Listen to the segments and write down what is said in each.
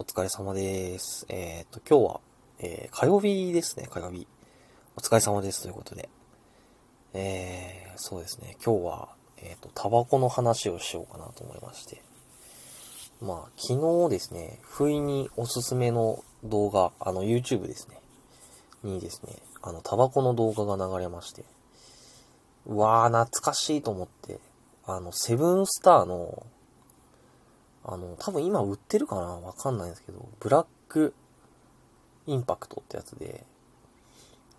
お疲れ様です。えっ、と、今日は、えー火曜日ですね、火曜日。お疲れ様ですということで。えー、そうですね、今日は、えっ、と、タバコの話をしようかなと思いまして。まあ、昨日ですね、不意におすすめの動画、あの、YouTube ですね、にですね、あの、タバコの動画が流れまして、うわー、懐かしいと思って、あの、セブンスターの、あの、多分今売ってるかなわかんないんですけど、ブラックインパクトってやつで、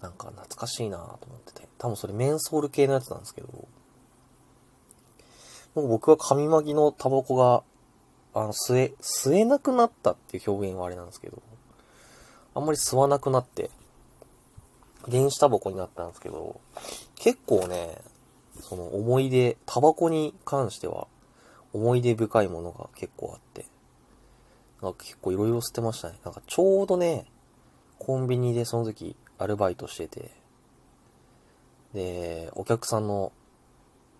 なんか懐かしいなと思ってて。多分それメンソール系のやつなんですけど、もう僕は紙巻きのタバコが、あの、吸え、吸えなくなったっていう表現はあれなんですけど、あんまり吸わなくなって、電子タバコになったんですけど、結構ね、その思い出、タバコに関しては、思い出深いものが結構あって、なんか結構いろいろ吸ってましたね。なんかちょうどね、コンビニでその時アルバイトしてて、で、お客さんの、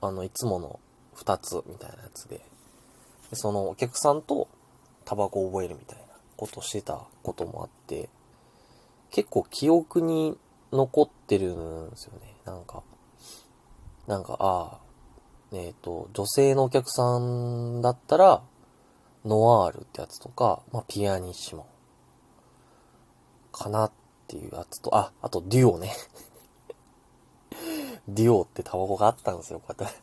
あの、いつもの二つみたいなやつで、でそのお客さんとタバコを覚えるみたいなことしてたこともあって、結構記憶に残ってるんですよね。なんか、なんか、ああ、えっ、と、女性のお客さんだったら、ノワールってやつとか、まあ、ピアニッシモ。かなっていうやつと、あ、あとデュオね。デュオってタバコがあったんですよ、こうやって。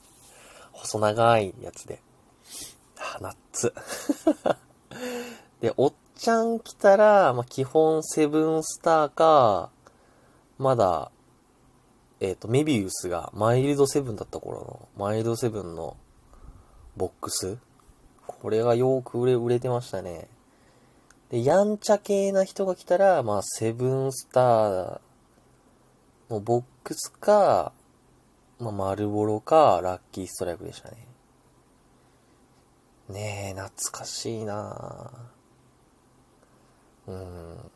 細長いやつで。あ、ナッツ。で、おっちゃん来たら、まあ、基本セブンスターか、まだ、えっ、と、メビウスがマイルドセブンだった頃の、マイルドセブンのボックスこれがよく売れ、売れてましたね。で、やんちゃ系な人が来たら、まあ、セブンスターのボックスか、まあ、マルボロか、ラッキーストライクでしたね。ねえ、懐かしいなうん。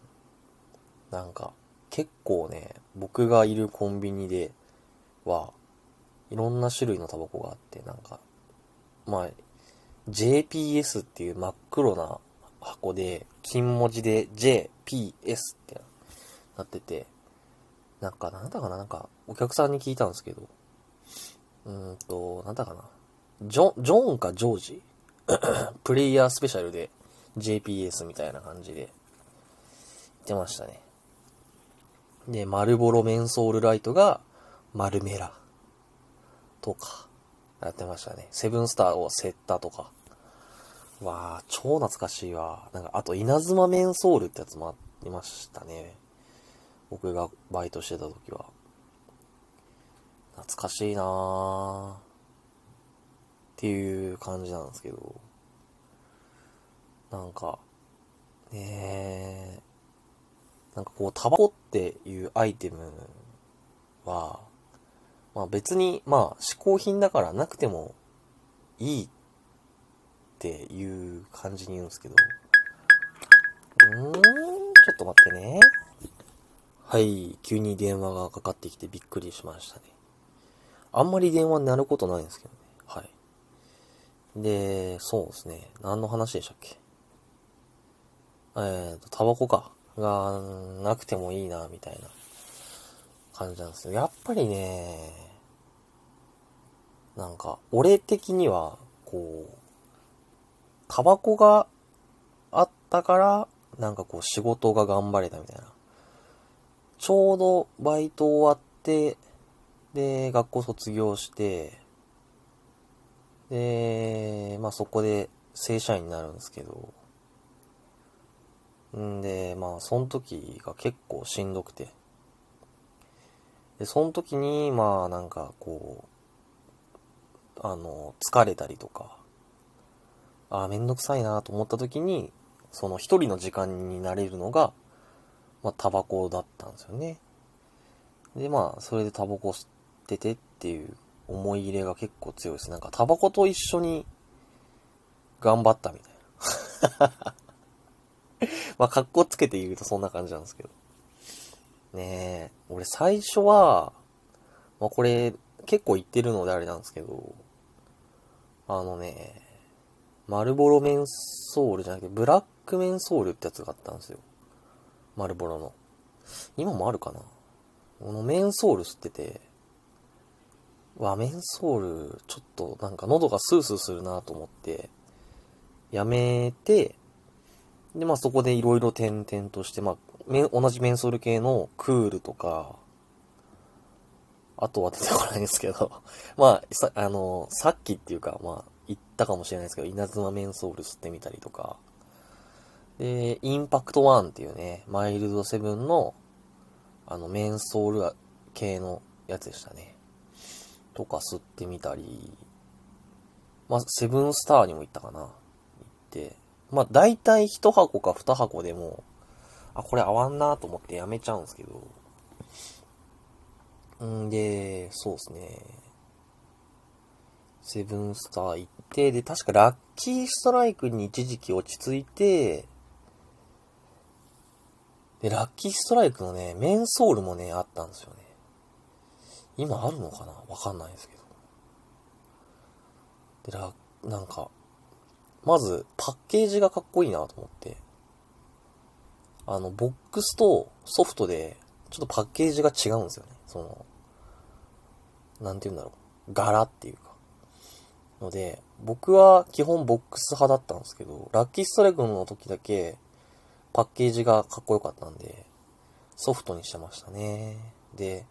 なんか、結構ね、僕がいるコンビニでは、いろんな種類のタバコがあって、なんか、まあ、JPS っていう真っ黒な箱で、金文字で JPS ってなってて、なんか、なんだかななんか、お客さんに聞いたんですけど、うーんと、なんだかなジョン、ジョンかジョージ？プレイヤースペシャルで JPS みたいな感じで言ってましたね。で、マルボロメンソールライトがマルメラとかやってましたね。セブンスターをセッタとか。わあ、超懐かしいわ。なんか、あと稲妻メンソールってやつもありましたね。僕がバイトしてた時は。懐かしいなーっていう感じなんですけど。なんか、ねえ、なんかこう、タバコっていうアイテムは、まあ別に、まあ嗜好品だからなくてもいいっていう感じに言うんですけど。うーん、ちょっと待ってね。はい、急に電話がかかってきてびっくりしましたね。あんまり電話になることないんですけどね。はい。で、そうですね。何の話でしたっけ？えーと、タバコか。が、なくてもいいな、みたいな感じなんですよ。やっぱりね、なんか、俺的には、こう、タバコがあったから、なんかこう仕事が頑張れたみたいな。ちょうどバイト終わって、で、学校卒業して、で、まあそこで正社員になるんですけど、んで、まあその時が結構しんどくて、で、その時に、まあなんかこう、あの、疲れたりとか、ああ、めんどくさいなと思った時に、その一人の時間になれるのが、まあタバコだったんですよね。で、まあそれでタバコ吸っててっていう思い入れが結構強いです。なんかタバコと一緒に頑張ったみたいな。まあ格好つけて言うとそんな感じなんですけど。ねえ、俺最初は、まあこれ結構言ってるのであれなんですけど、あのね、マルボロメンソールじゃなくて、ブラックメンソールってやつがあったんですよ。マルボロの。今もあるかなこのメンソール吸ってて、わ、メンソール、ちょっとなんか喉がスースーするなと思って、やめて、で、まあそこでいろいろ転々として、まあ、同じメンソール系のクールとか、あとは出てこないんですけど、まあ、さ、あの、さっきっていうか、まあ、言ったかもしれないですけど、稲妻メンソール吸ってみたりとか、で、インパクト1っていうね、マイルドセブンの、あの、メンソール系のやつでしたね。とか吸ってみたり、まあ、セブンスターにも行ったかな。行って、まあ、大体1箱か2箱でも、あ、これ合わんなと思ってやめちゃうんですけど、んで、そうですね。セブンスター行って、で、確かラッキーストライクに一時期落ち着いて、で、ラッキーストライクのね、メンソールもね、あったんですよね。今あるのかな？わかんないですけど。で、ラ、なんか、まず、パッケージがかっこいいなと思って。あの、ボックスとソフトで、ちょっとパッケージが違うんですよね。その、なんて言うんだろう。柄っていうか。ので、僕は基本ボックス派だったんですけど、ラッキーストライクの時だけ、パッケージがかっこよかったんで、ソフトにしてましたね。で、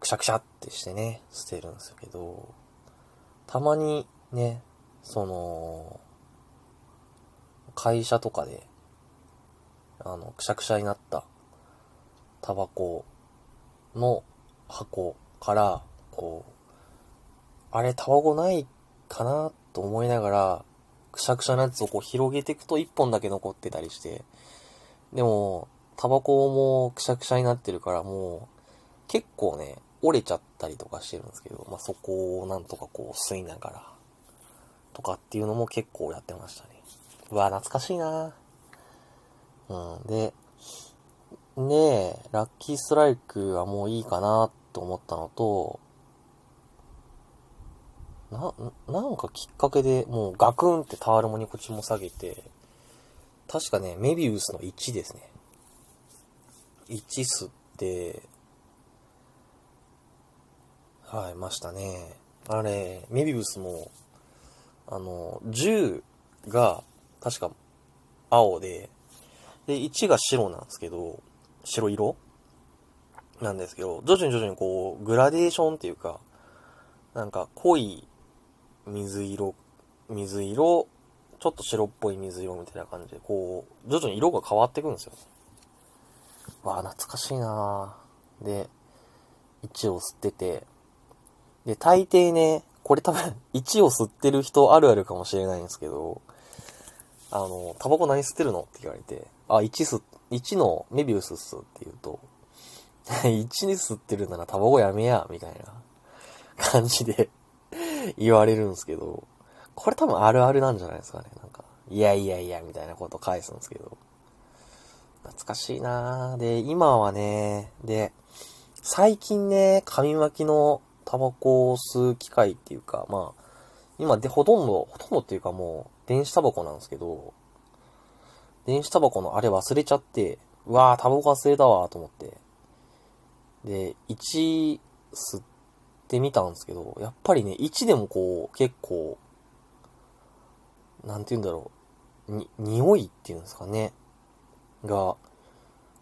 くしゃくしゃってしてね、捨てるんですけど、たまにね、その、会社とかで、あの、くしゃくしゃになったタバコの箱から、こう、あれ、タバコないかなと思いながら、くしゃくしゃなやつをこう広げていくと一本だけ残ってたりして、でも、タバコもくしゃくしゃになってるからもう、結構ね、折れちゃったりとかしてるんですけど、まあ、そこをなんとかこう吸いながら、とかっていうのも結構やってましたね。うわ、懐かしいなうん。で、ねえ、ラッキーストライクはもういいかなと思ったのと、な、なんかきっかけでもうガクンってタワルもニコチンも下げて、確かね、メビウスの1ですね。1吸って、はい、ましたね。あれ、メビウスも、あの、10が確か青で、で、1が白なんですけど、白色なんですけど、徐々に徐々にこう、グラデーションっていうか、なんか濃い水色、水色、ちょっと白っぽい水色みたいな感じで、こう、徐々に色が変わっていくんですよ。わあ、懐かしいなで、1を吸ってて、で、大抵ね、これ多分、1を吸ってる人あるあるかもしれないんですけど、あの、タバコ何吸ってるのって言われて、あ、1吸、1のメビウスっすって言うと、1に吸ってるならタバコやめや、みたいな感じで 言われるんですけど、これ多分あるあるなんじゃないですかね。なんか、いやいやいや、みたいなこと返すんですけど。懐かしいなぁで、今はね、で、最近ね、紙巻きのタバコを吸う機会っていうか、まあ、今でほとんど、ほとんどっていうかもう、電子タバコなんですけど、電子タバコのあれ忘れちゃって、うわー、タバコ忘れたわーと思って。で、1吸っってみたんですけど、やっぱりね、1でもこう、結構、なんて言うんだろう、に、匂いっていうんですかね、が、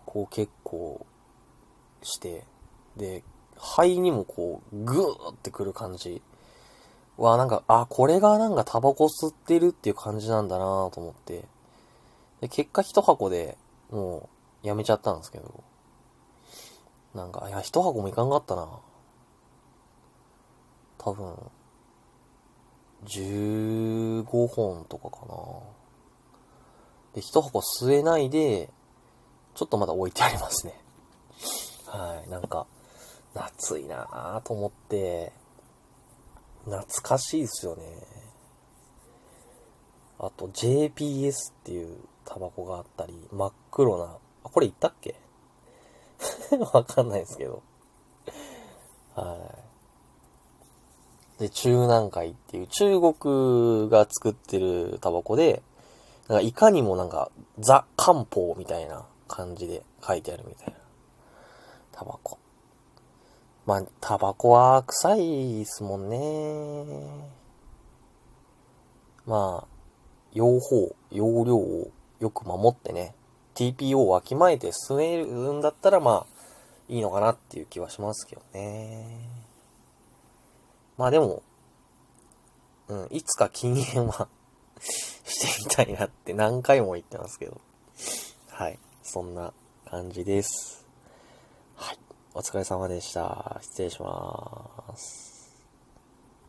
こう結構して、で、肺にもこう、グーってくる感じ。は、なんか、あ、これがなんかタバコ吸ってるっていう感じなんだなと思って、で、結果一箱でもうやめちゃったんですけど、なんか、いや、一箱もいかんかったな。多分、15本とかかな。で、一箱吸えないで、ちょっとまだ置いてありますね。はい、なんか、夏いなぁと思って、懐かしいですよね。あと JPS っていうタバコがあったり、真っ黒な、あ、これ言ったっけ？わかんないですけど。はい。で、中南海っていう中国が作ってるタバコで、なんかいかにもなんかザ漢方みたいな感じで書いてあるみたいな。タバコ。まあ、タバコは臭いっすもんね。まあ、用法、容量をよく守ってね、TPO をわきまえて進めるんだったらまあ、いいのかなっていう気はしますけどね。まあでも、うん、いつか禁煙は してみたいなって何回も言ってますけど。はい。そんな感じです。お疲れ様でした。失礼します。